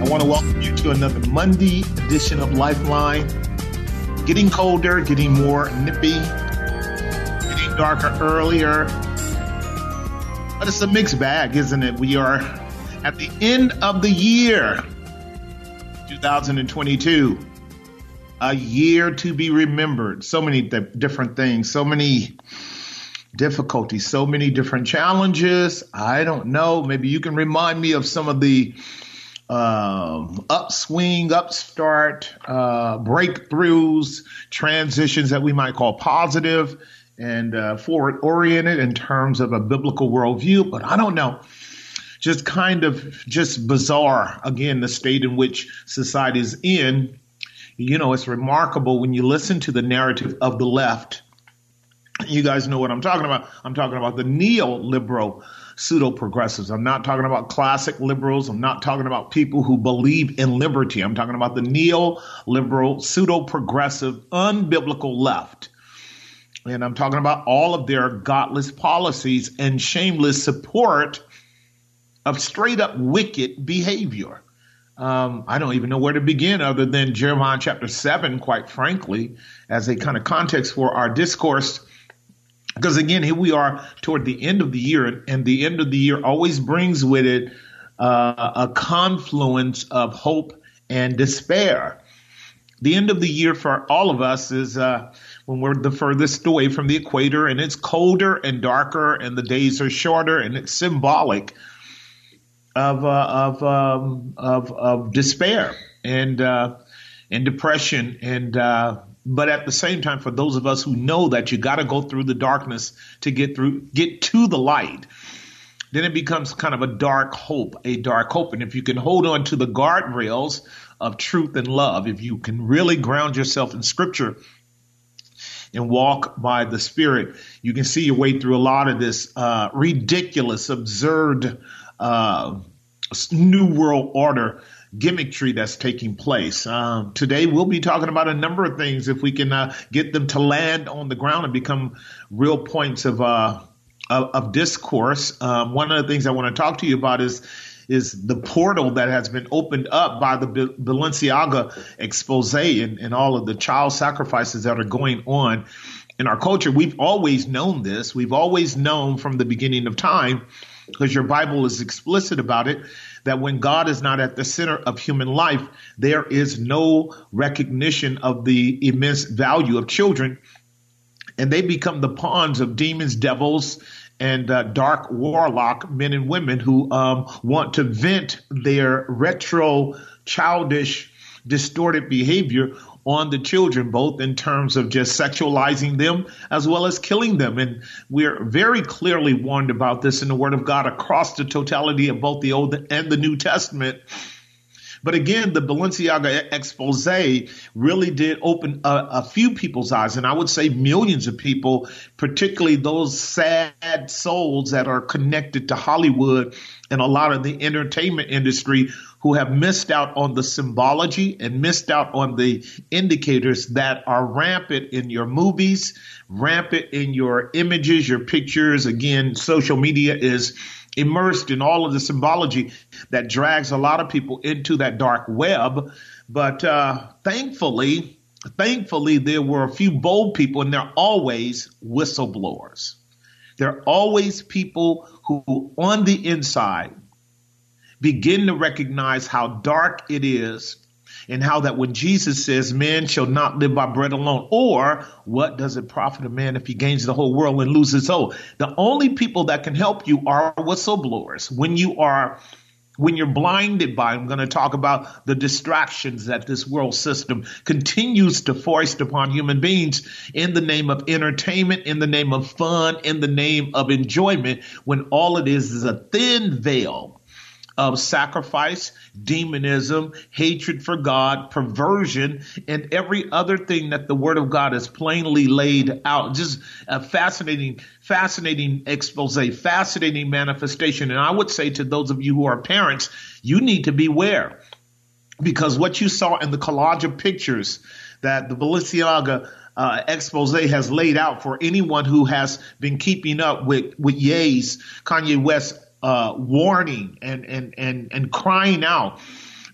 I want to welcome you to another Monday edition of Lifeline. Getting colder, getting more nippy, getting darker earlier. But it's a mixed bag, isn't it? We are at the end of the year, 2022. A year to be remembered. So many th- different things, so many difficulties, so many different challenges. I don't know. Maybe you can remind me of some of the um, upswing, upstart, uh, breakthroughs, transitions that we might call positive and uh, forward oriented in terms of a biblical worldview. But I don't know. Just kind of just bizarre, again, the state in which society is in. You know, it's remarkable when you listen to the narrative of the left. You guys know what I'm talking about. I'm talking about the neoliberal pseudo progressives. I'm not talking about classic liberals. I'm not talking about people who believe in liberty. I'm talking about the neoliberal, pseudo progressive, unbiblical left. And I'm talking about all of their godless policies and shameless support of straight up wicked behavior. Um, I don't even know where to begin other than Jeremiah chapter 7, quite frankly, as a kind of context for our discourse because again, here we are toward the end of the year, and the end of the year always brings with it uh, a confluence of hope and despair. The end of the year for all of us is uh, when we're the furthest away from the equator, and it's colder and darker, and the days are shorter, and it's symbolic of uh, of, um, of of despair and uh, and depression and uh, but at the same time, for those of us who know that you got to go through the darkness to get through, get to the light, then it becomes kind of a dark hope, a dark hope. And if you can hold on to the guardrails of truth and love, if you can really ground yourself in scripture and walk by the spirit, you can see your way through a lot of this uh, ridiculous, absurd uh, new world order gimmickry that's taking place. Um, today, we'll be talking about a number of things if we can uh, get them to land on the ground and become real points of uh, of, of, discourse. Um, one of the things I want to talk to you about is is the portal that has been opened up by the Balenciaga expose and, and all of the child sacrifices that are going on in our culture. We've always known this. We've always known from the beginning of time because your Bible is explicit about it that when God is not at the center of human life, there is no recognition of the immense value of children. And they become the pawns of demons, devils, and uh, dark warlock men and women who um, want to vent their retro, childish, distorted behavior on the children, both in terms of just sexualizing them as well as killing them. And we're very clearly warned about this in the Word of God across the totality of both the Old and the New Testament. But again, the Balenciaga expose really did open a, a, few people's eyes, and I would say millions of people, particularly those sad souls that are connected to Hollywood and a lot of the entertainment industry who have missed out on the symbology and missed out on the indicators that are rampant in your movies, rampant in your images, your pictures. Again, social media is immersed in all of the symbology that drags a lot of people into that dark web. But uh, thankfully, thankfully, there were a few bold people, and they're always whistleblowers. There are always people who, on the inside, begin to recognize how dark it is and how that when Jesus says, man shall not live by bread alone, or what does it profit a man if he gains the whole world and loses his soul? The only people that can help you are whistleblowers. When you are when you're blinded by, I'm going to talk about the distractions that this world system continues to foist upon human beings in the name of entertainment, in the name of fun, in the name of enjoyment, when all it is is a thin veil of sacrifice, demonism, hatred for God, perversion, and every other thing that the Word of God is plainly laid out. Just a fascinating, fascinating expose, fascinating manifestation. And I would say to those of you who are parents, you need to beware because what you saw in the collage of pictures that the Balenciaga uh, expose has laid out for anyone who has been keeping up with with Ye's Kanye West uh, warning and, and, and, and crying out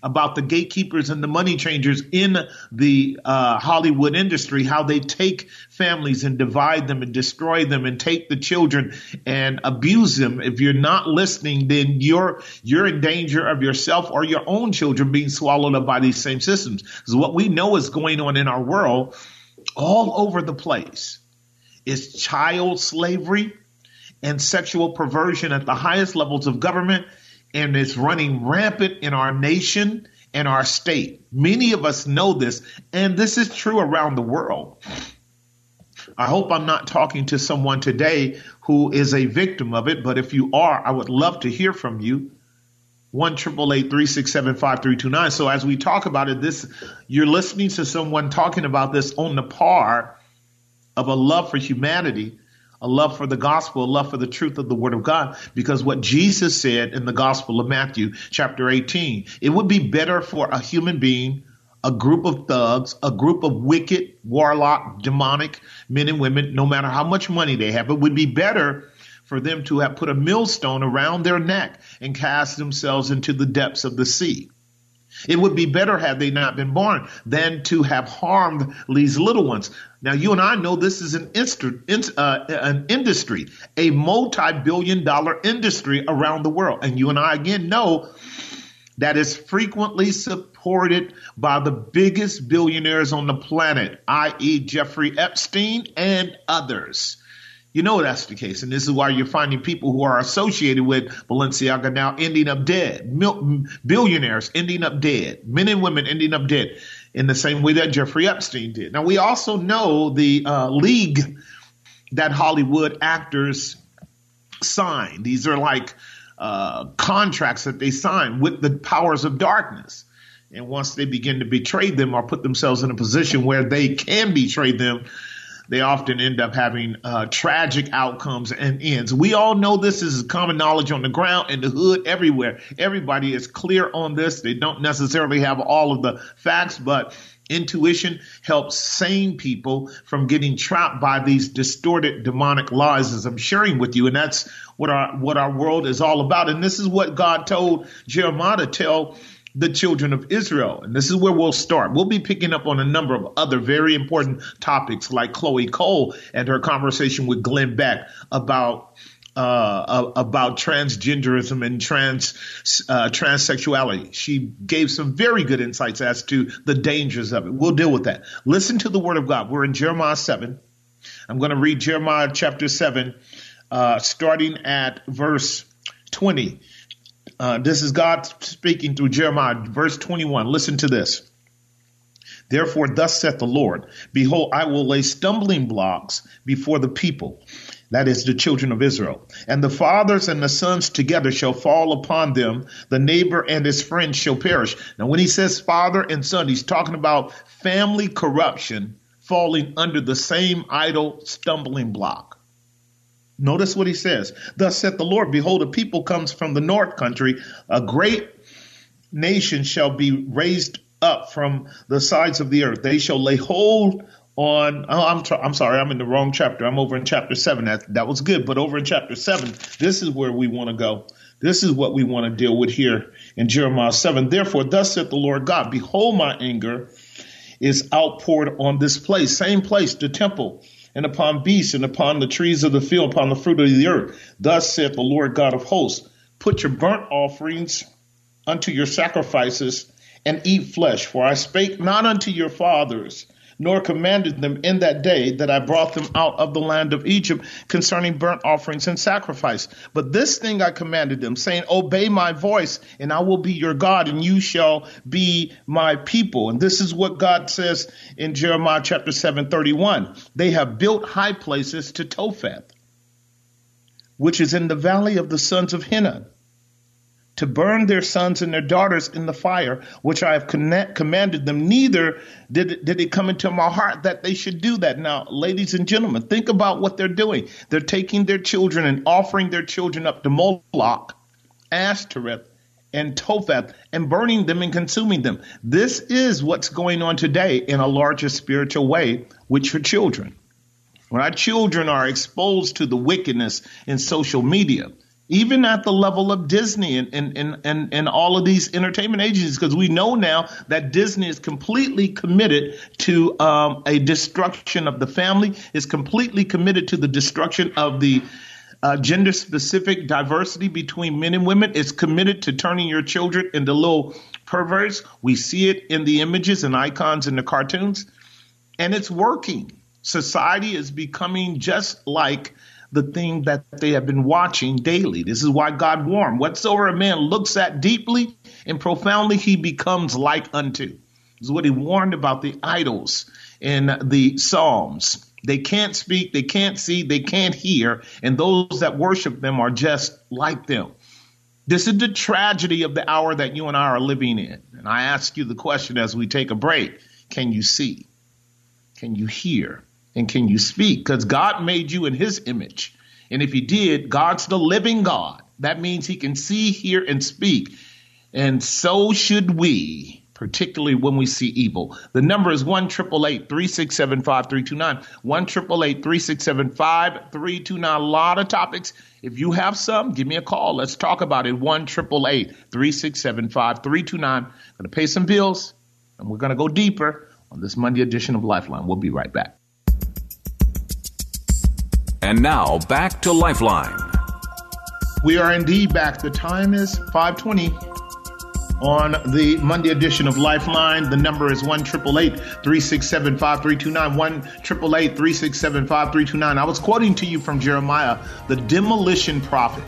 about the gatekeepers and the money changers in the uh, Hollywood industry, how they take families and divide them and destroy them and take the children and abuse them. If you're not listening, then you're you're in danger of yourself or your own children being swallowed up by these same systems. Because what we know is going on in our world all over the place is child slavery and sexual perversion at the highest levels of government, and it's running rampant in our nation and our state. Many of us know this, and this is true around the world. I hope I'm not talking to someone today who is a victim of it, but if you are, I would love to hear from you. One triple eight three six seven five three two nine. So as we talk about it, this you're listening to someone talking about this on the par of a love for humanity a love for the gospel, a love for the truth of the word of God. Because what Jesus said in the gospel of Matthew, chapter 18, it would be better for a human being, a group of thugs, a group of wicked, warlock, demonic men and women, no matter how much money they have, it would be better for them to have put a millstone around their neck and cast themselves into the depths of the sea. It would be better had they not been born than to have harmed these little ones. Now, you and I know this is an, uh, an industry, a multi billion dollar industry around the world. And you and I again know that is frequently supported by the biggest billionaires on the planet, i.e., Jeffrey Epstein and others. You know that's the case. And this is why you're finding people who are associated with Balenciaga now ending up dead. billionaires ending up dead. Men and women ending up dead in the same way that Jeffrey Epstein did. Now, we also know the uh, league that Hollywood actors sign. These are like uh, contracts that they sign with the powers of darkness. And once they begin to betray them or put themselves in a position where they can betray them, they often end up having uh, tragic outcomes and ends. We all know this is common knowledge on the ground, in the hood, everywhere. Everybody is clear on this. They don't necessarily have all of the facts, but Intuition helps sane people from getting trapped by these distorted demonic lies as I'm sharing with you. And that's what our, what our world is all about. And this is what God told Jeremiah to tell the children of Israel. And this is where we'll start. We'll be picking up on a number of other very important topics like Chloe Cole and her conversation with Glenn Beck about uh, about transgenderism and trans uh, transsexuality. She gave some very good insights as to the dangers of it. We'll deal with that. Listen to the word of God. We're in Jeremiah seven. I'm going to read Jeremiah chapter seven, uh, starting at verse twenty. Uh, this is God speaking through Jeremiah, verse 21. Listen to this. Therefore, thus saith the Lord, Behold, I will lay stumbling blocks before the people, that is the children of Israel. And the fathers and the sons together shall fall upon them. The neighbor and his friend shall perish. Now, when he says father and son, he's talking about family corruption falling under the same idol stumbling block. Notice what he says. Thus saith the Lord, behold, a people comes from the north country, a great nation shall be raised up from the sides of the earth. They shall lay hold on. Oh, I'm, I'm sorry, I'm in the wrong chapter. I'm over in chapter seven. That that was good, but over in chapter seven, this is where we want to go. This is what we want to deal with here in Jeremiah seven. Therefore, thus saith the Lord God, behold, my anger is outpoured on this place, same place, the temple and upon beasts and upon the trees of the field, upon the fruit of the earth. Thus saith the Lord God of hosts, put your burnt offerings unto your sacrifices and eat flesh, for I spake not unto your fathers nor commanded them in that day that I brought them out of the land of Egypt concerning burnt offerings and sacrifice. But this thing I commanded them, saying, Obey my voice, and I will be your God, and you shall be my people. And this is what God says in Jeremiah chapter 7, 31. They have built high places to Topheth, which is in the valley of the sons of Hinnom to burn their sons and their daughters in the fire, which I have connect, commanded them. Neither did it, did it come into my heart that they should do that. Now, ladies and gentlemen, think about what they're doing. They're taking their children and offering their children up to Moloch, Ashtoreth, and Topheth and burning them and consuming them. This is what's going on today in a larger spiritual way with your children. When our children are exposed to the wickedness in social media, even at the level of Disney and, and, and, and, and all of these entertainment agencies, because we know now that Disney is completely committed to um, a destruction of the family, is completely committed to the destruction of the uh, gender specific diversity between men and women. It's committed to turning your children into little perverts. We see it in the images and icons in the cartoons, and it's working. Society is becoming just like the thing that they have been watching daily. This is why God warned, whatsoever a man looks at deeply and profoundly, he becomes like unto. This is what he warned about the idols in the Psalms. They can't speak, they can't see, they can't hear, and those that worship them are just like them. This is the tragedy of the hour that you and I are living in. And I ask you the question as we take a break can you see? Can you hear? And can you speak? Because God made you in his image. And if he did, God's the living God. That means he can see, hear, and speak. And so should we, particularly when we see evil. The number is 1 367 5329. 1 367 5329. A lot of topics. If you have some, give me a call. Let's talk about it. 1 367 5329. I'm going to pay some bills and we're going to go deeper on this Monday edition of Lifeline. We'll be right back. And now back to Lifeline. We are indeed back. The time is 520 on the Monday edition of Lifeline. The number is 1 367 5329. 1 367 5329. I was quoting to you from Jeremiah, the demolition prophet.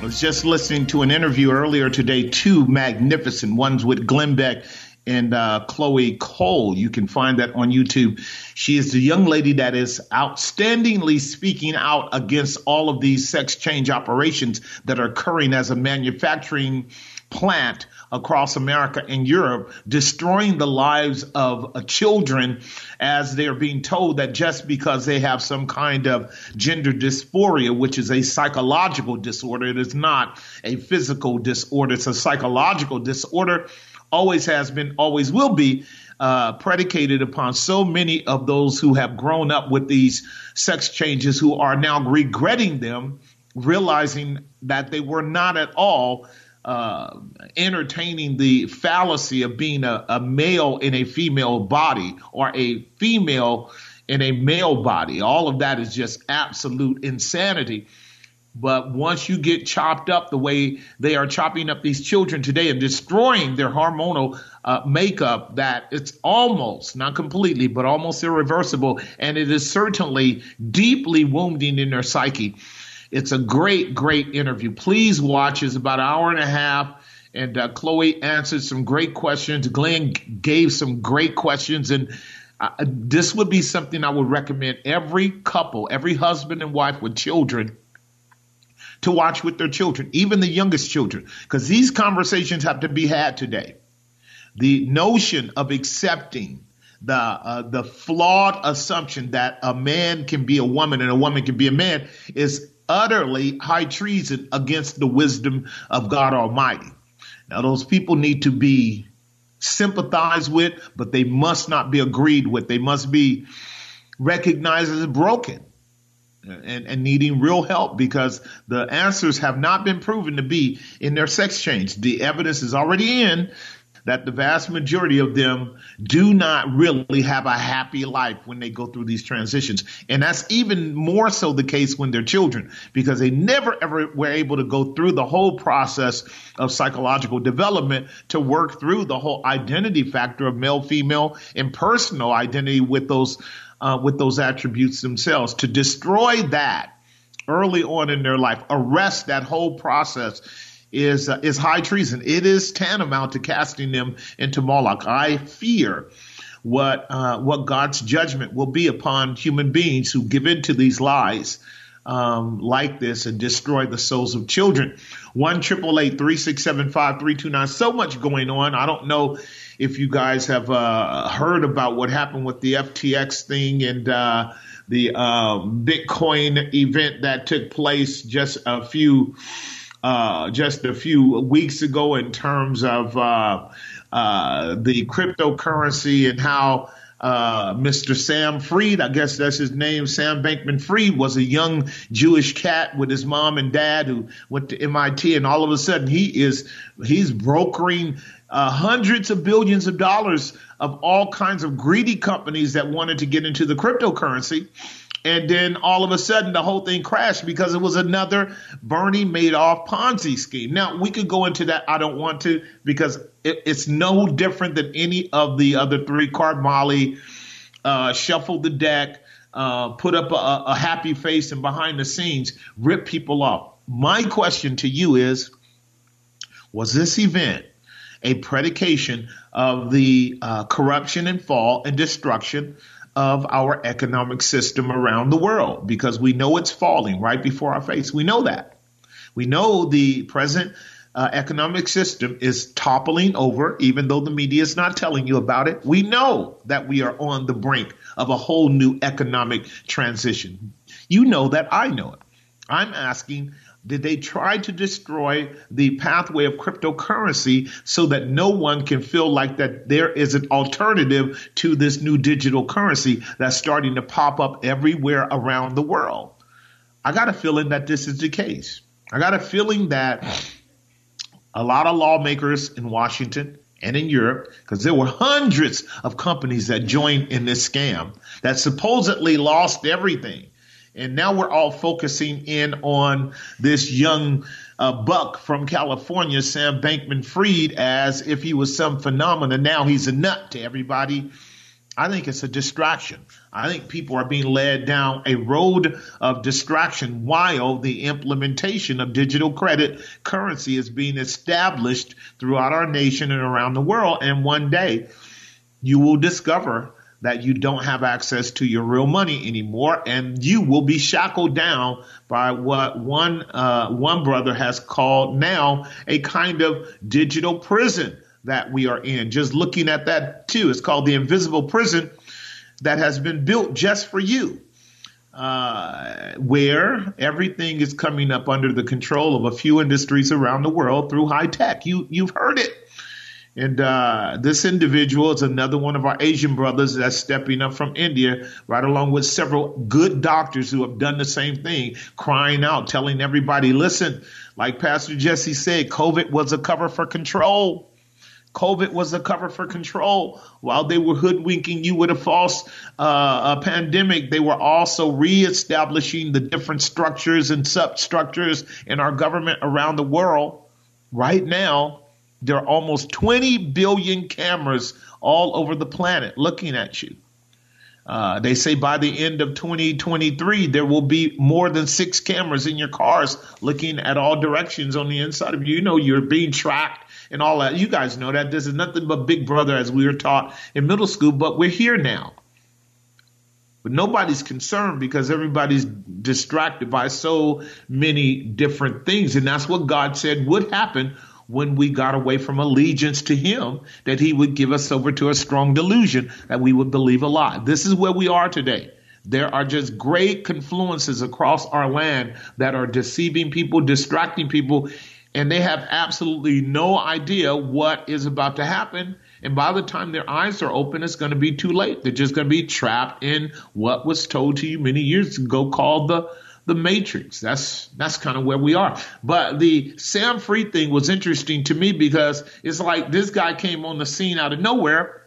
I was just listening to an interview earlier today, two magnificent ones with Glenn Beck and uh, Chloe Cole. You can find that on YouTube. She is the young lady that is outstandingly speaking out against all of these sex change operations that are occurring as a manufacturing plant across America and Europe, destroying the lives of uh, children as they're being told that just because they have some kind of gender dysphoria, which is a psychological disorder, it is not a physical disorder, it's a psychological disorder always has been, always will be, uh, predicated upon so many of those who have grown up with these sex changes who are now regretting them, realizing that they were not at all uh, entertaining the fallacy of being a, a male in a female body or a female in a male body. All of that is just absolute insanity. But once you get chopped up the way they are chopping up these children today and destroying their hormonal uh, makeup, that it's almost, not completely, but almost irreversible. And it is certainly deeply wounding in their psyche. It's a great, great interview. Please watch. It's about an hour and a half. And uh, Chloe answered some great questions. Glenn gave some great questions. And uh, this would be something I would recommend every couple, every husband and wife with children to watch with their children, even the youngest children, because these conversations have to be had today. The notion of accepting the uh, the flawed assumption that a man can be a woman and a woman can be a man is utterly high treason against the wisdom of God Almighty. Now, those people need to be sympathized with, but they must not be agreed with. They must be recognized as broken and, and needing real help because the answers have not been proven to be in their sex change. The evidence is already in that the vast majority of them do not really have a happy life when they go through these transitions. And that's even more so the case when they're children because they never ever were able to go through the whole process of psychological development to work through the whole identity factor of male, female, and personal identity with those uh, with those attributes themselves. To destroy that early on in their life, arrest that whole process is uh, is high treason. It is tantamount to casting them into Moloch. I fear what uh, what God's judgment will be upon human beings who give in to these lies um, like this and destroy the souls of children. One triple eight three six seven five three two nine. So much going on. I don't know if you guys have uh, heard about what happened with the FTX thing and uh, the uh, Bitcoin event that took place just a few uh, just a few weeks ago in terms of uh, uh, the cryptocurrency and how uh, Mr. Sam Freed, I guess that's his name, Sam Bankman Freed, was a young Jewish cat with his mom and dad who went to MIT, and all of a sudden he is he's brokering uh, hundreds of billions of dollars of all kinds of greedy companies that wanted to get into the cryptocurrency. And then all of a sudden the whole thing crashed because it was another Bernie Madoff Ponzi scheme. Now we could go into that. I don't want to because it, it's no different than any of the other three. Card Molly uh, shuffled the deck, uh, put up a, a happy face, and behind the scenes rip people off. My question to you is: Was this event a predication of the uh, corruption and fall and destruction of our economic system around the world because we know it's falling right before our face. We know that. We know the present uh, economic system is toppling over, even though the media is not telling you about it. We know that we are on the brink of a whole new economic transition. You know that I know it. I'm asking did they try to destroy the pathway of cryptocurrency so that no one can feel like that there is an alternative to this new digital currency that's starting to pop up everywhere around the world? I got a feeling that this is the case. I got a feeling that a lot of lawmakers in Washington and in Europe, because there were hundreds of companies that joined in this scam that supposedly lost everything and now we're all focusing in on this young uh, buck from California, Sam Bankman Fried, as if he was some phenomenon. Now he's a nut to everybody. I think it's a distraction. I think people are being led down a road of distraction while the implementation of digital credit currency is being established throughout our nation and around the world. And one day you will discover that you don't have access to your real money anymore, and you will be shackled down by what one uh, one brother has called now a kind of digital prison that we are in. Just looking at that too, it's called the invisible prison that has been built just for you. Uh, where everything is coming up under the control of a few industries around the world through high tech. You you've heard it. And uh, this individual is another one of our Asian brothers that's stepping up from India, right along with several good doctors who have done the same thing, crying out, telling everybody, listen, like Pastor Jesse said, COVID was a cover for control. COVID was a cover for control. While they were hoodwinking you with a false uh, a pandemic, they were also reestablishing the different structures and substructures in our government around the world. Right now, there are almost 20 billion cameras all over the planet looking at you. Uh, they say by the end of 2023, there will be more than six cameras in your cars looking at all directions on the inside of you. You know, you're being tracked and all that. You guys know that. This is nothing but Big Brother as we were taught in middle school, but we're here now. But nobody's concerned because everybody's distracted by so many different things. And that's what God said would happen when we got away from allegiance to him that he would give us over to a strong delusion that we would believe a lie. This is where we are today. There are just great confluences across our land that are deceiving people, distracting people, and they have absolutely no idea what is about to happen. And by the time their eyes are open, it's going to be too late. They're just going to be trapped in what was told to you many years ago called the the matrix. That's that's kind of where we are. But the Sam Freed thing was interesting to me because it's like this guy came on the scene out of nowhere,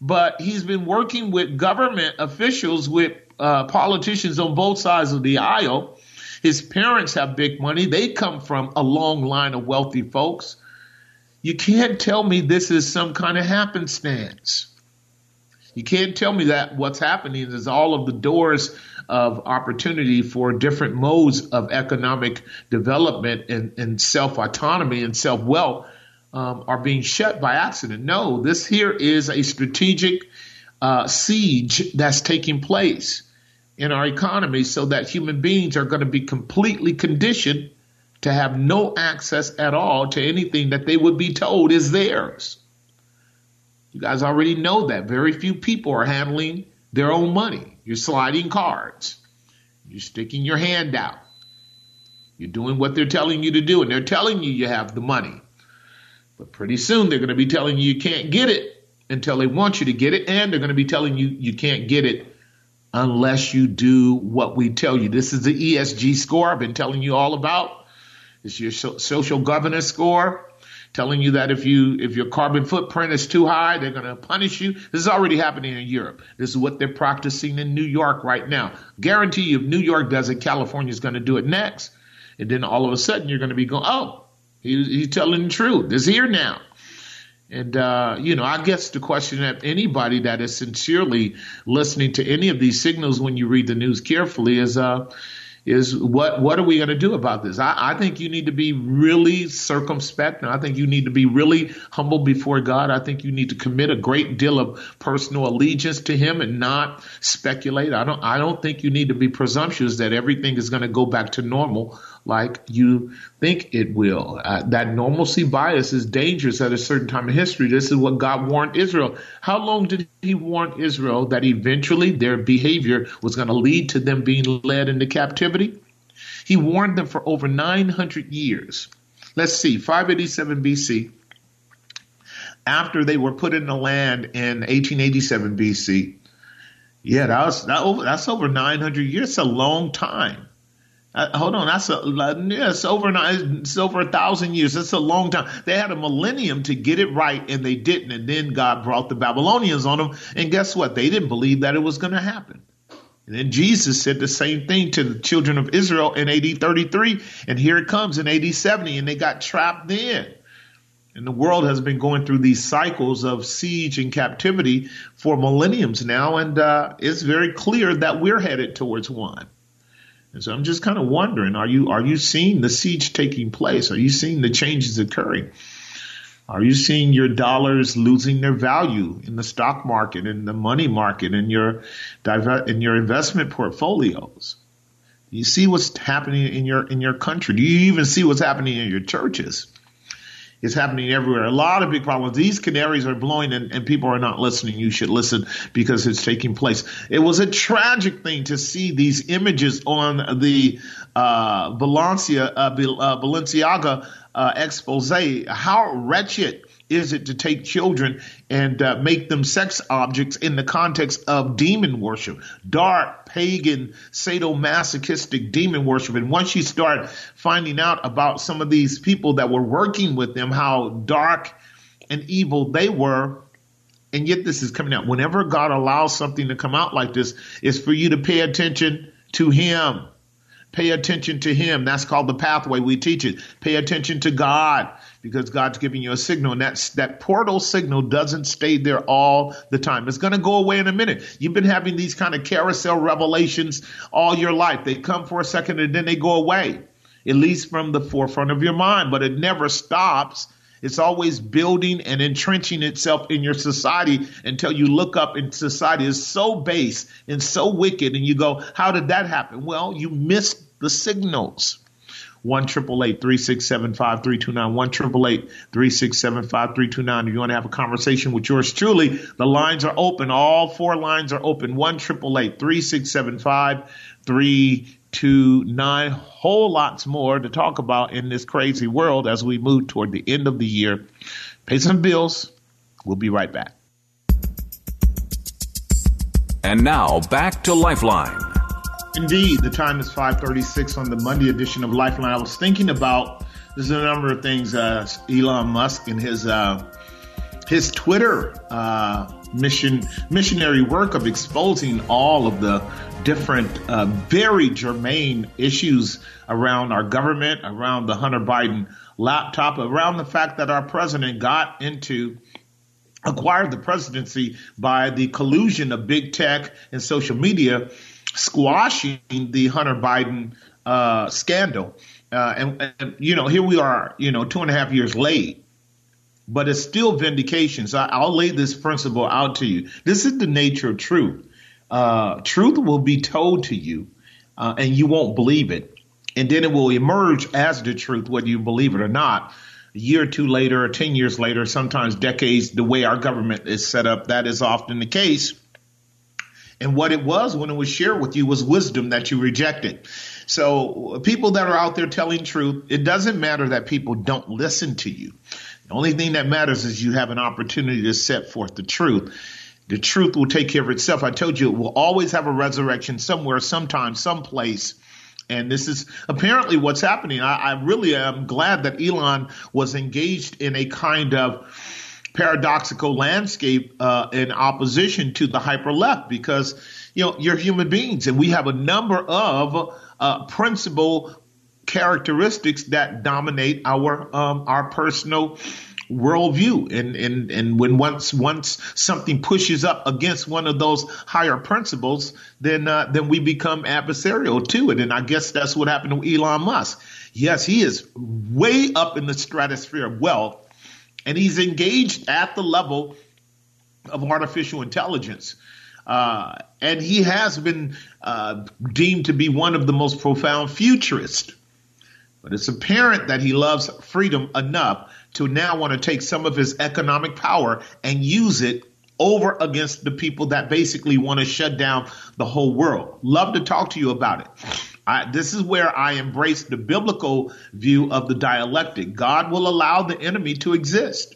but he's been working with government officials with uh, politicians on both sides of the aisle. His parents have big money. They come from a long line of wealthy folks. You can't tell me this is some kind of happenstance. You can't tell me that what's happening is all of the doors of opportunity for different modes of economic development and, and self autonomy and self wealth um, are being shut by accident. No, this here is a strategic uh, siege that's taking place in our economy so that human beings are going to be completely conditioned to have no access at all to anything that they would be told is theirs. You guys already know that. Very few people are handling their own money. You're sliding cards. You're sticking your hand out. You're doing what they're telling you to do, and they're telling you you have the money. But pretty soon they're going to be telling you you can't get it until they want you to get it, and they're going to be telling you you can't get it unless you do what we tell you. This is the ESG score I've been telling you all about. It's your social governance score telling you that if you if your carbon footprint is too high, they're going to punish you. This is already happening in Europe. This is what they're practicing in New York right now. Guarantee you, if New York does it, California is going to do it next, and then all of a sudden you're going to be going, oh, he, he's telling the truth. It's here now. And, uh, you know, I guess the question that anybody that is sincerely listening to any of these signals when you read the news carefully is, uh, is what what are we going to do about this? I, I, think you need to be really circumspect, and I think you need to be really humble before God. I think you need to commit a great deal of personal allegiance to Him and not speculate. I don't I don't think you need to be presumptuous that everything is going to go back to normal like you think it will. Uh, that normalcy bias is dangerous at a certain time in history. This is what God warned Israel. How long did He warn Israel that eventually their behavior was going to lead to them being led into captivity? He warned them for over 900 years. Let's see, 587 BC. After they were put in the land in 1887 BC, yeah, that was that over, that's over 900 years. It's a long time. Uh, hold on, that's a it's over it's over a thousand years. That's a long time. They had a millennium to get it right, and they didn't. And then God brought the Babylonians on them, and guess what? They didn't believe that it was going to happen. And then Jesus said the same thing to the children of Israel in AD 33, and here it comes in AD 70, and they got trapped then. And the world has been going through these cycles of siege and captivity for millenniums now, and uh, it's very clear that we're headed towards one. And so I'm just kind of wondering, are you are you seeing the siege taking place? Are you seeing the changes occurring? Are you seeing your dollars losing their value in the stock market, in the money market, in your in your investment portfolios? Do you see what's happening in your in your country? Do you even see what's happening in your churches? It's happening everywhere. A lot of big problems. These canaries are blowing and, and, people are not listening. You should listen because it's taking place. It was a tragic thing to see these images on the uh, Valencia, uh, uh Balenciaga uh, expose. How wretched is it to take children and uh, make them sex objects in the context of demon worship, dark, pagan, sadomasochistic demon worship? And once you start finding out about some of these people that were working with them, how dark and evil they were, and yet this is coming out. Whenever God allows something to come out like this, it's for you to pay attention to Him. Pay attention to Him. That's called the pathway. We teach it. Pay attention to God because God's giving you a signal, and that's that portal signal doesn't stay there all the time. It's going to go away in a minute. You've been having these kind of carousel revelations all your life. They come for a second and then they go away, at least from the forefront of your mind, but it never stops. It's always building and entrenching itself in your society until you look up and society is so base and so wicked and you go, how did that happen? Well, you missed the signals. 1 3675 329. 1 3675 329. If you want to have a conversation with yours truly, the lines are open. All four lines are open. 1 3675 329. Whole lots more to talk about in this crazy world as we move toward the end of the year. Pay some bills. We'll be right back. And now back to Lifeline. Indeed, the time is 5:36 on the Monday edition of Lifeline. I was thinking about there's a number of things uh, Elon Musk and his uh, his Twitter uh, mission missionary work of exposing all of the different uh, very germane issues around our government, around the Hunter Biden laptop, around the fact that our president got into acquired the presidency by the collusion of big tech and social media squashing the Hunter Biden uh, scandal. Uh, and, and, you know, here we are, you know, two and a half years late, but it's still vindication. So I, will lay this principle out to you. This is the nature of truth. Uh, truth will be told to you, uh, and you won't believe it. And then it will emerge as the truth, whether you believe it or not. A year or two later, or 10 years later, sometimes decades, the way our government is set up, that is often the case and what it was when it was shared with you was wisdom that you rejected. So people that are out there telling truth, it doesn't matter that people don't listen to you. The only thing that matters is you have an opportunity to set forth the truth. The truth will take care of itself. I told you it will always have a resurrection somewhere, sometime, someplace. And this is apparently what's happening. I, I really am glad that Elon was engaged in a kind of paradoxical landscape uh, in opposition to the hyper left because you know you're human beings and we have a number of uh, principal characteristics that dominate our um, our personal worldview and and and when once once something pushes up against one of those higher principles then uh, then we become adversarial to it and I guess that's what happened to Elon Musk yes he is way up in the stratosphere of wealth and he's engaged at the level of artificial intelligence. Uh, and he has been uh, deemed to be one of the most profound futurists. But it's apparent that he loves freedom enough to now want to take some of his economic power and use it over against the people that basically want to shut down the whole world. Love to talk to you about it. I, this is where I embrace the biblical view of the dialectic. God will allow the enemy to exist.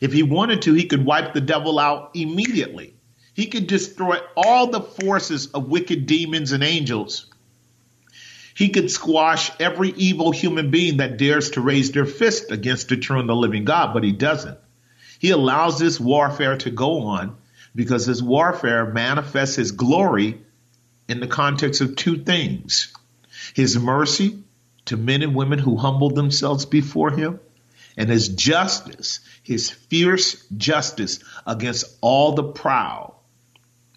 If he wanted to, he could wipe the devil out immediately. He could destroy all the forces of wicked demons and angels. He could squash every evil human being that dares to raise their fist against the true and the living God, but he doesn't. He allows this warfare to go on because his warfare manifests his glory in the context of two things his mercy to men and women who humble themselves before him, and his justice, his fierce justice against all the proud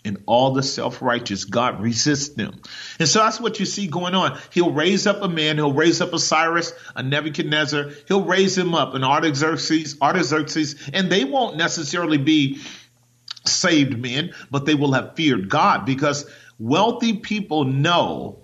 and all the self-righteous. God resists them. And so that's what you see going on. He'll raise up a man, he'll raise up a Cyrus, a Nebuchadnezzar, he'll raise him up, an Artaxerxes, Artaxerxes, and they won't necessarily be saved men, but they will have feared God because Wealthy people know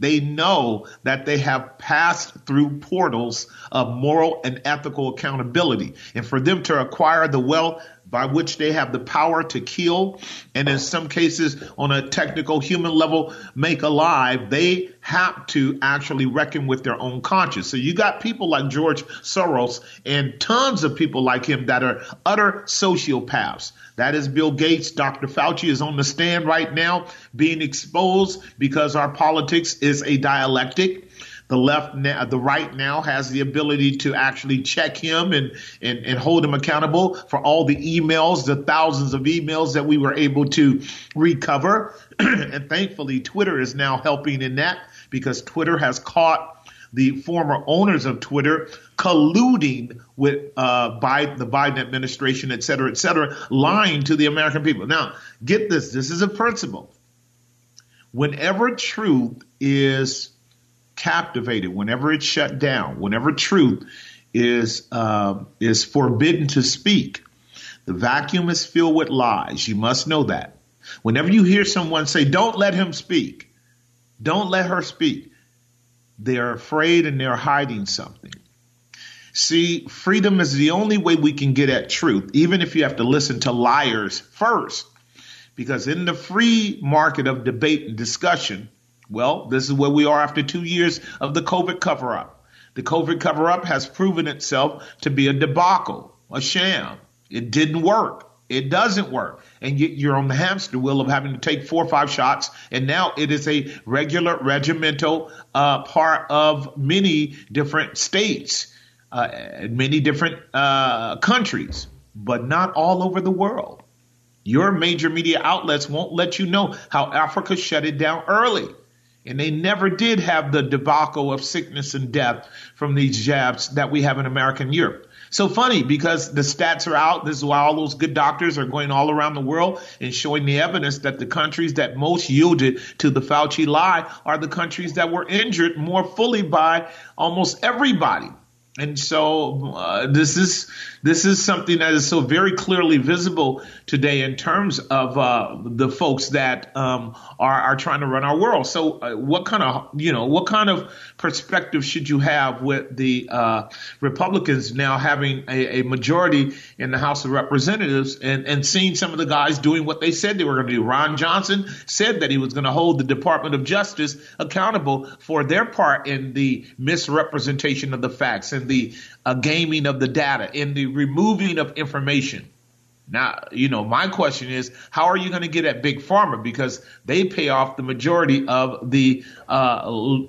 they know that they have passed through portals of moral and ethical accountability. And for them to acquire the wealth by which they have the power to kill and in some cases on a technical human level make alive, they have to actually reckon with their own conscience. So you got people like George Soros and tons of people like him that are utter sociopaths. That is Bill Gates. Dr. Fauci is on the stand right now being exposed because our politics is a dialectic the left now, the right now has the ability to actually check him and, and, and hold him accountable for all the emails, the thousands of emails that we were able to recover. and thankfully, Twitter is now helping in that because Twitter has caught the former owners of Twitter colluding with uh, the Biden administration, et cetera, et cetera, lying to the American people. Now, get this. This is a principle. Whenever truth is captivated, whenever it's shut down, whenever truth is uh, is forbidden to speak, the vacuum is filled with lies. You must know that. Whenever you hear someone say, "Don't let him speak," "Don't let her speak," they're afraid and they're hiding something. See, freedom is the only way we can get at truth, even if you have to listen to liars first. Because in the free market of debate and discussion, well, this is where we are after two years of the COVID cover up. The COVID cover up has proven itself to be a debacle, a sham. It didn't work. It doesn't work. And you're on the hamster wheel of having to take four or five shots. And now it is a regular regimental uh, part of many different states, uh, many different uh, countries, but not all over the world. Your major media outlets won't let you know how Africa shut it down early. And they never did have the debacle of sickness and death from these jabs that we have in America and Europe. So funny because the stats are out. This is why all those good doctors are going all around the world and showing the evidence that the countries that most yielded to the Fauci lie are the countries that were injured more fully by almost everybody. And so uh, this is this is something that is so very clearly visible today in terms of uh, the folks that um, are are trying to run our world. So uh, what kind of you know what kind of perspective should you have with the uh, Republicans now having a, a, majority in the House of Representatives and and seeing some of the guys doing what they said they were going to do? Ron Johnson said that he was going to hold the Department of Justice accountable for their part in the misrepresentation of the facts and the uh, gaming of the data, in the removing of information. Now, you know, my question is, how are you going to get at big pharma because they pay off the majority of the uh,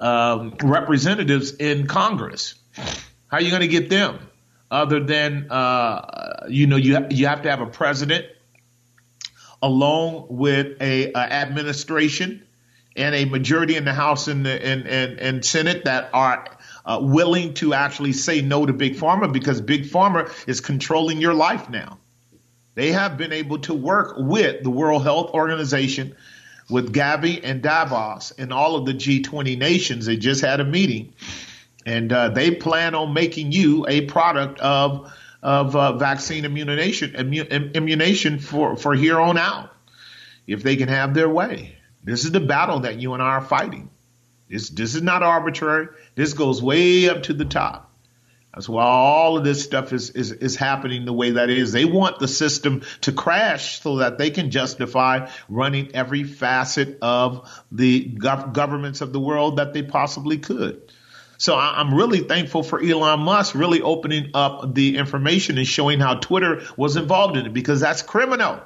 uh, representatives in Congress? How are you going to get them? Other than, uh, you know, you you have to have a president along with a, a administration and a majority in the House and the and, and, and Senate that are uh, willing to actually say no to big pharma because big pharma is controlling your life now. They have been able to work with the World Health Organization, with Gavi and Davos, and all of the G20 nations. They just had a meeting, and uh, they plan on making you a product of of uh, vaccine immunization immu- immunization for for here on out, if they can have their way. This is the battle that you and I are fighting. This this is not arbitrary. This goes way up to the top. That's why all of this stuff is, is, is happening the way that is. They want the system to crash so that they can justify running every facet of the gov- governments of the world that they possibly could. So I'm really thankful for Elon Musk really opening up the information and showing how Twitter was involved in it because that's criminal.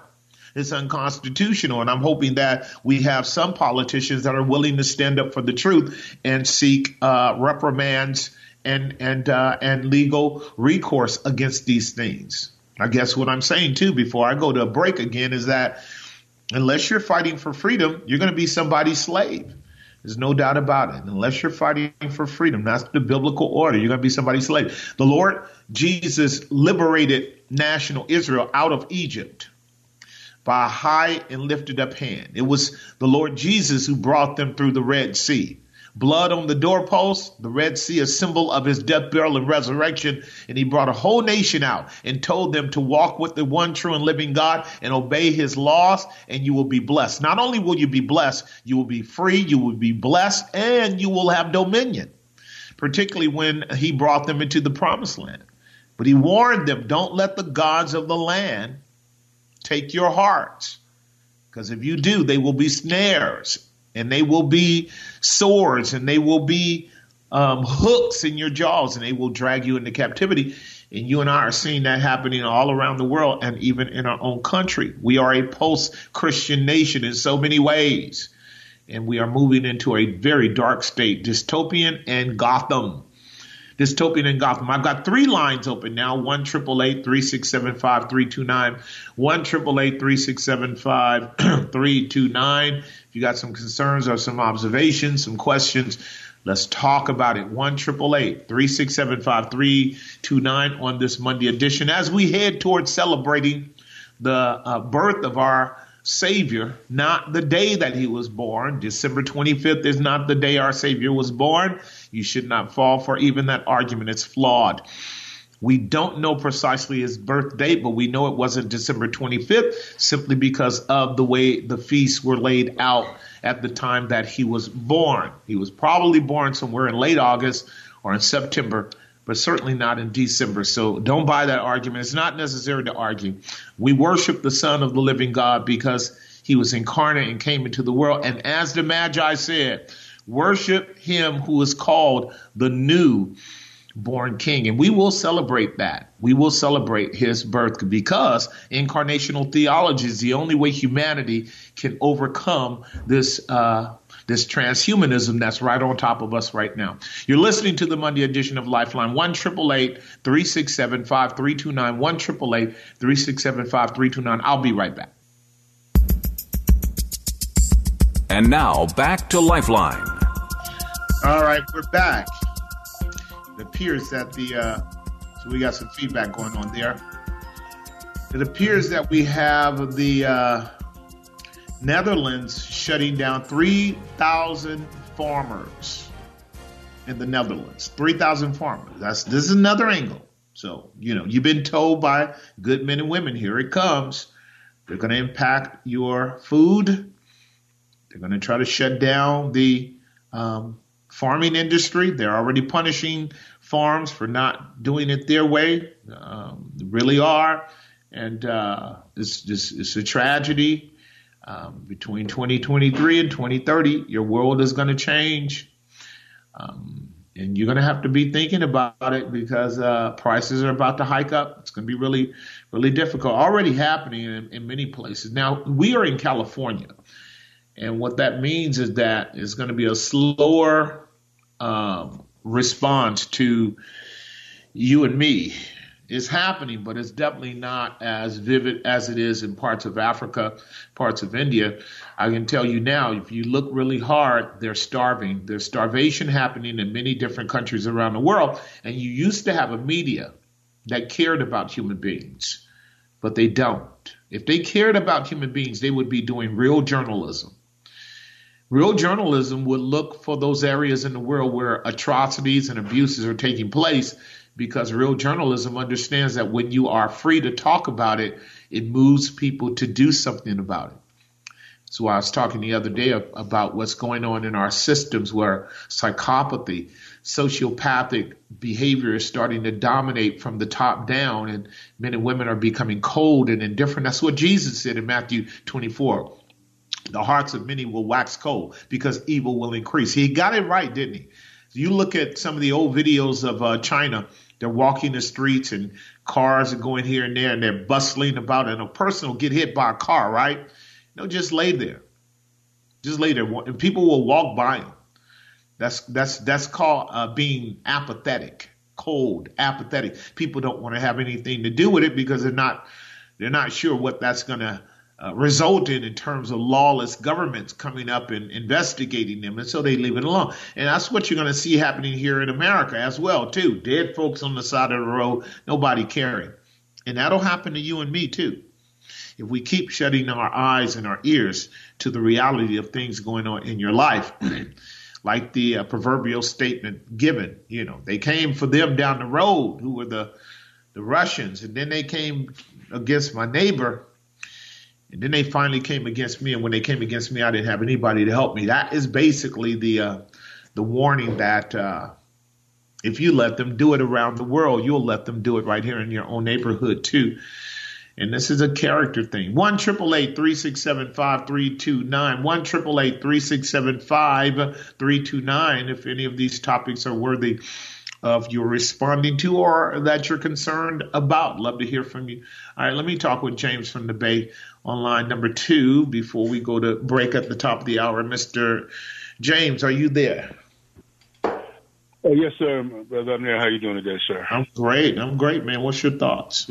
It's unconstitutional. And I'm hoping that we have some politicians that are willing to stand up for the truth and seek uh, reprimands and and uh, and legal recourse against these things. I guess what I'm saying too before I go to a break again is that unless you're fighting for freedom, you're going to be somebody's slave. There's no doubt about it. Unless you're fighting for freedom, that's the biblical order. You're going to be somebody's slave. The Lord Jesus liberated national Israel out of Egypt by a high and lifted up hand. It was the Lord Jesus who brought them through the Red Sea. Blood on the doorpost, the Red Sea, a symbol of his death, burial, and resurrection. And he brought a whole nation out and told them to walk with the one true and living God and obey his laws, and you will be blessed. Not only will you be blessed, you will be free, you will be blessed, and you will have dominion, particularly when he brought them into the promised land. But he warned them, don't let the gods of the land take your hearts. Because if you do, they will be snares and they will be swords and they will be um, hooks in your jaws and they will drag you into captivity. And you and I are seeing that happening all around the world and even in our own country. We are a post Christian nation in so many ways. And we are moving into a very dark state, dystopian and Gotham dystopian in Gotham. I've got three lines open now. One triple eight three six seven five three two nine. One triple eight three six seven five three two nine. If you got some concerns or some observations, some questions, let's talk about it. One triple eight three six seven five three two nine on this Monday edition as we head towards celebrating the uh, birth of our Savior, not the day that he was born. December 25th is not the day our Savior was born. You should not fall for even that argument. It's flawed. We don't know precisely his birth date, but we know it wasn't December 25th simply because of the way the feasts were laid out at the time that he was born. He was probably born somewhere in late August or in September but certainly not in December. So don't buy that argument. It's not necessary to argue. We worship the Son of the living God because he was incarnate and came into the world. And as the Magi said, worship him who is called the new born king. And we will celebrate that. We will celebrate his birth because incarnational theology is the only way humanity can overcome this uh, this transhumanism that's right on top of us right now. You're listening to the Monday edition of Lifeline, 1 367 5329, 1 367 5329. I'll be right back. And now back to Lifeline. All right, we're back. It appears that the, uh, so we got some feedback going on there. It appears that we have the, uh, Netherlands shutting down 3,000 farmers in the Netherlands. 3,000 farmers. That's this is another angle. So, you know, you've been told by good men and women, here it comes. They're going to impact your food. They're going to try to shut down the um, farming industry. They're already punishing farms for not doing it their way. Um, they really are. And uh, it's just it's a tragedy. Um, between 2023 and 2030, your world is going to change. Um, and you're going to have to be thinking about it because uh, prices are about to hike up. It's going to be really, really difficult. Already happening in, in many places. Now, we are in California. And what that means is that it's going to be a slower um, response to you and me is happening, but it's definitely not as vivid as it is in parts of Africa, parts of India. I can tell you now, if you look really hard, they're starving. There's starvation happening in many different countries around the world. And you used to have a media that cared about human beings, but they don't. If they cared about human beings, they would be doing real journalism. Real journalism would look for those areas in the world where atrocities and abuses are taking place because real journalism understands that when you are free to talk about it, it moves people to do something about it. So I was talking the other day about what's going on in our systems where psychopathy, sociopathic behavior is starting to dominate from the top down and men and women are becoming cold and indifferent. That's what Jesus said in Matthew 24. The hearts of many will wax cold because evil will increase. He got it right, didn't he? You look at some of the old videos of uh, China they're walking the streets and cars are going here and there and they're bustling about and a person will get hit by a car, right? They'll just lay there. Just lay there. And people will walk by them. That's that's that's called uh, being apathetic, cold, apathetic. People don't want to have anything to do with it because they're not they're not sure what that's going to uh, resulted in terms of lawless governments coming up and investigating them, and so they leave it alone. And that's what you're going to see happening here in America as well, too. Dead folks on the side of the road, nobody caring, and that'll happen to you and me too. If we keep shutting our eyes and our ears to the reality of things going on in your life, like the uh, proverbial statement given, you know, they came for them down the road who were the the Russians, and then they came against my neighbor and then they finally came against me, and when they came against me, I didn't have anybody to help me. That is basically the uh, the warning that uh, if you let them do it around the world, you'll let them do it right here in your own neighborhood too. And this is a character thing. One triple eight three six seven five three two nine. One triple eight three six seven five three two nine. If any of these topics are worthy of you're responding to or that you're concerned about. Love to hear from you. All right, let me talk with James from the Bay on line number two before we go to break at the top of the hour. Mr. James, are you there? Oh, yes, sir, brother. I'm there. How you doing today, sir? I'm great. I'm great, man. What's your thoughts?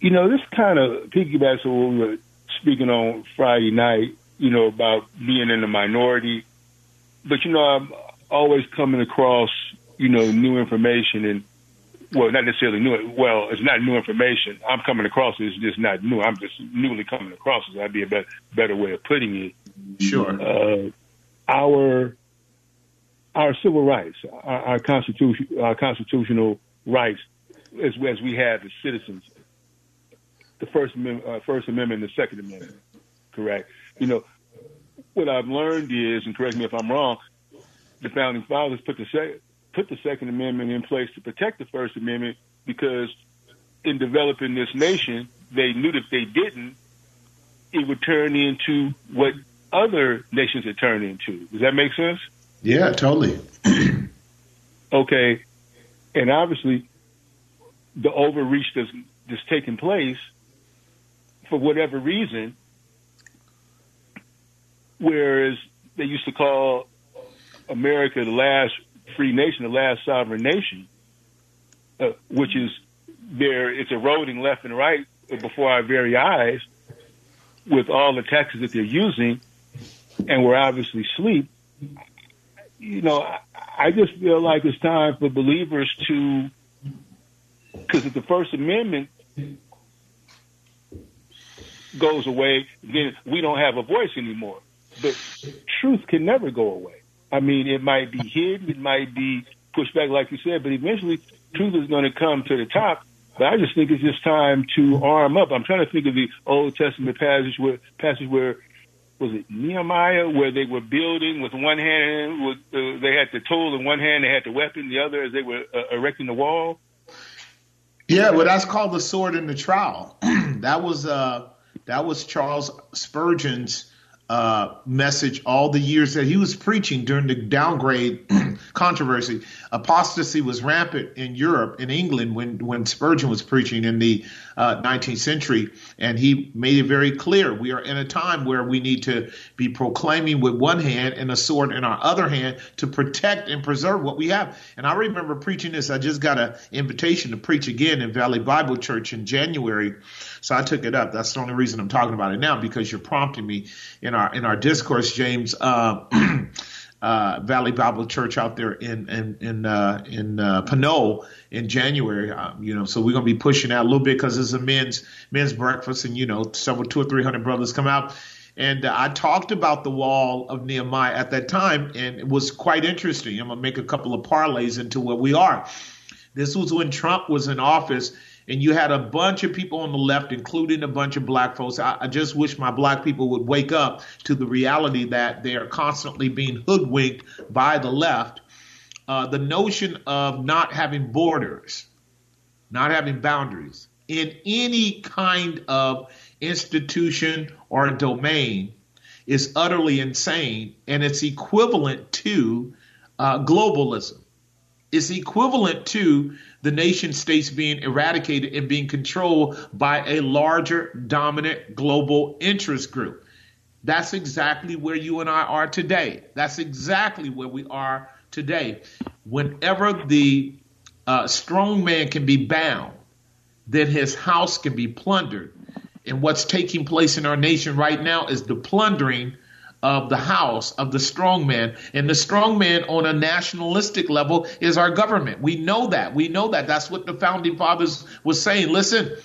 You know, this kind of piggybacks on what we were speaking on Friday night. You know about being in the minority, but you know, I'm always coming across, you know, new information and well, not necessarily new. Well, it's not new information. I'm coming across it. It's just not new. I'm just newly coming across it. That'd be a better, better way of putting it. Sure. Uh, our our civil rights, our, our constitution, our constitutional rights, as as we have as citizens. The first uh, First Amendment, and the Second Amendment. Correct. You know, what I've learned is, and correct me if I'm wrong, the founding fathers put the se- put the Second Amendment in place to protect the First Amendment because in developing this nation, they knew that if they didn't, it would turn into what other nations had turned into. Does that make sense? Yeah, totally. Okay, and obviously the overreach that's that's taking place for whatever reason, whereas they used to call America the last free nation, the last sovereign nation, uh, which is there, it's eroding left and right before our very eyes with all the taxes that they're using, and we're obviously asleep. You know, I, I just feel like it's time for believers to, because if the First Amendment goes away, then we don't have a voice anymore. But truth can never go away. I mean, it might be hidden, it might be pushed back, like you said, but eventually truth is going to come to the top. But I just think it's just time to arm up. I'm trying to think of the Old Testament passage where passage where was it Nehemiah where they were building with one hand, with, uh, they had the tool in one hand, they had the weapon, in the other as they were uh, erecting the wall. Yeah, well, that's called the sword in the trowel. that was uh, that was Charles Spurgeon's uh, message all the years that he was preaching during the downgrade controversy. Apostasy was rampant in Europe, in England, when, when Spurgeon was preaching in the uh, 19th century. And he made it very clear we are in a time where we need to be proclaiming with one hand and a sword in our other hand to protect and preserve what we have. And I remember preaching this. I just got an invitation to preach again in Valley Bible Church in January. So I took it up. That's the only reason I'm talking about it now because you're prompting me in our in our discourse, James. Uh, uh, Valley Bible Church out there in in in uh, in uh, in January. Um, you know, so we're gonna be pushing out a little bit because it's a men's men's breakfast, and you know, several two or three hundred brothers come out. And uh, I talked about the wall of Nehemiah at that time, and it was quite interesting. I'm gonna make a couple of parlays into where we are. This was when Trump was in office, and you had a bunch of people on the left, including a bunch of black folks. I, I, just wish my black people would wake up to the reality that they are constantly being hoodwinked by the left. Uh, the notion of not having borders, not having boundaries in any kind of institution or domain is utterly insane, and it's equivalent to uh, globalism. It's equivalent to the nation states being eradicated and being controlled by a larger dominant global interest group. That's exactly where you and I are today. That's exactly where we are today. Whenever the uh, strong man can be bound, then his house can be plundered. And what's taking place in our nation right now is the plundering of the house of the strong man. And the strong man on a nationalistic level is our government. We know that. We know that. That's what the founding fathers was saying. Listen,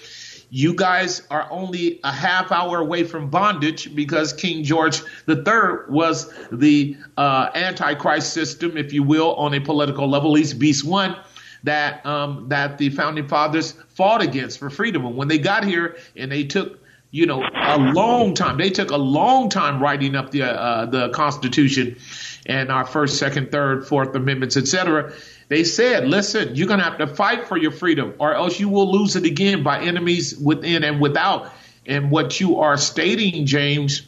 you guys are only a half hour away from bondage because King George III was the uh, antichrist system, if you will, on a political level, at least beast one that um, that the founding fathers fought against for freedom. And when they got here and they took you know, a long time. They took a long time writing up the uh, the Constitution and our first, second, third, fourth amendments, etc. They said, listen, you're going to have to fight for your freedom or else you will lose it again by enemies within and without. And what you are stating, James,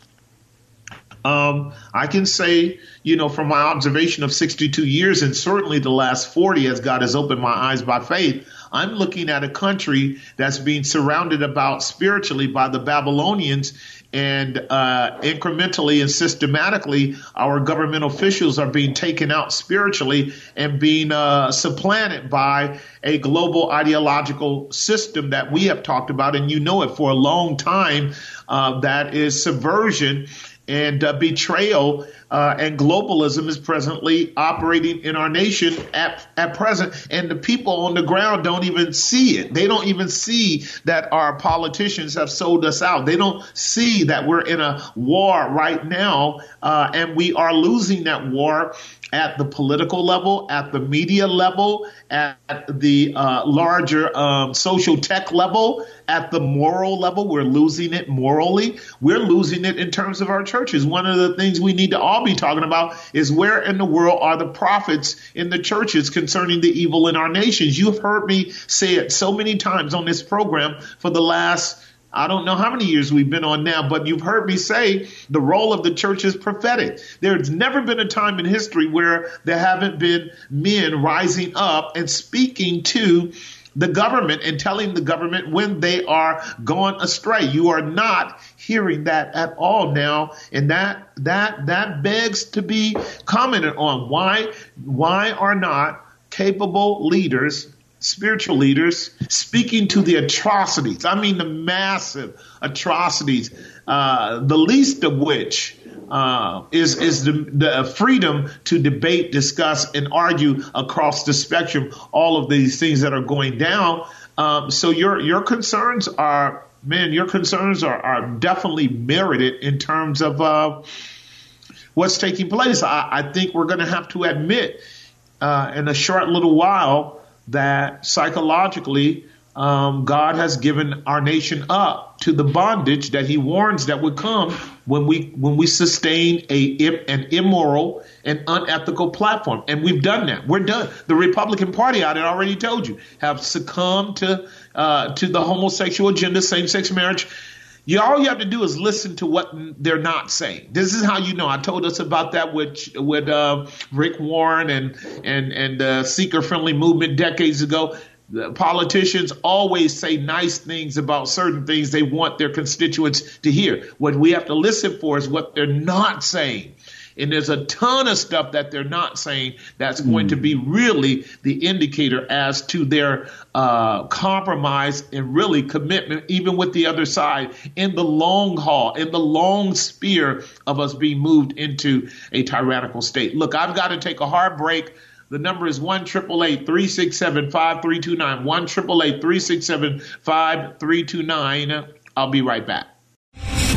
um, I can say, you know, from my observation of 62 years and certainly the last 40 as God has opened my eyes by faith, I'm looking at a country that's being surrounded about spiritually by the Babylonians and uh, incrementally and systematically, our government officials are being taken out spiritually and being uh, supplanted by a global ideological system that we have talked about, and you know it for a long time. Uh, that is subversion and uh, betrayal uh, and globalism is presently operating in our nation at, at present. And the people on the ground don't even see it. They don't even see that our politicians have sold us out. They don't see that we're in a war right now uh, and we are losing that war at the political level, at the media level, at the uh, larger um, social tech level, at the moral level. We're losing it morally. We're losing it in terms of our churches. One of the things we need to all be talking about is where in the world are the prophets in the churches concerning the evil in our nations? You've heard me say it so many times on this program for the last I don't know how many years we've been on now, but you've heard me say the role of the church is prophetic. There's never been a time in history where there haven't been men rising up and speaking to the government and telling the government when they are gone astray. You are not hearing that at all now, and that that that begs to be commented on. Why why are not capable leaders spiritual leaders speaking to the atrocities. I mean, the massive atrocities, uh, the least of which uh, is is the, the, freedom to debate, discuss, and argue across the spectrum all of these things that are going down. Um, so your your concerns are, man, your concerns are, are definitely merited in terms of uh, what's taking place. I, I think we're going to have to admit uh, in a short little while that psychologically um, God has given our nation up to the bondage that He warns that would come when we when we sustain a an immoral and unethical platform, and we've done that. We're done. The Republican Party, I had already told you, have succumbed to uh, to the homosexual agenda, same sex marriage. You all you have to do is listen to what they're not saying. This is how you know. I told us about that with with uh, Rick Warren and and and the seeker friendly movement decades ago. The politicians always say nice things about certain things they want their constituents to hear. What we have to listen for is what they're not saying. And there's a ton of stuff that they're not saying that's going to be really the indicator as to their uh, compromise and really commitment, even with the other side, in the long haul, in the long spear of us being moved into a tyrannical state. Look, I've got to take a hard break. The number is 1 367 5329. 1 367 5329. I'll be right back.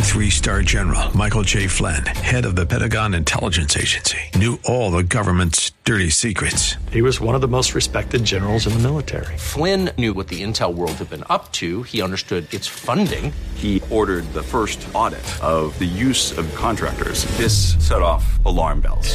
Three star general Michael T. Flynn, head of the Pentagon Intelligence Agency, knew all the government's dirty secrets. He was one of the most respected generals in the military. Flynn knew what the intel world had been up to, he understood its funding. He ordered the first audit of the use of contractors. This set off alarm bells.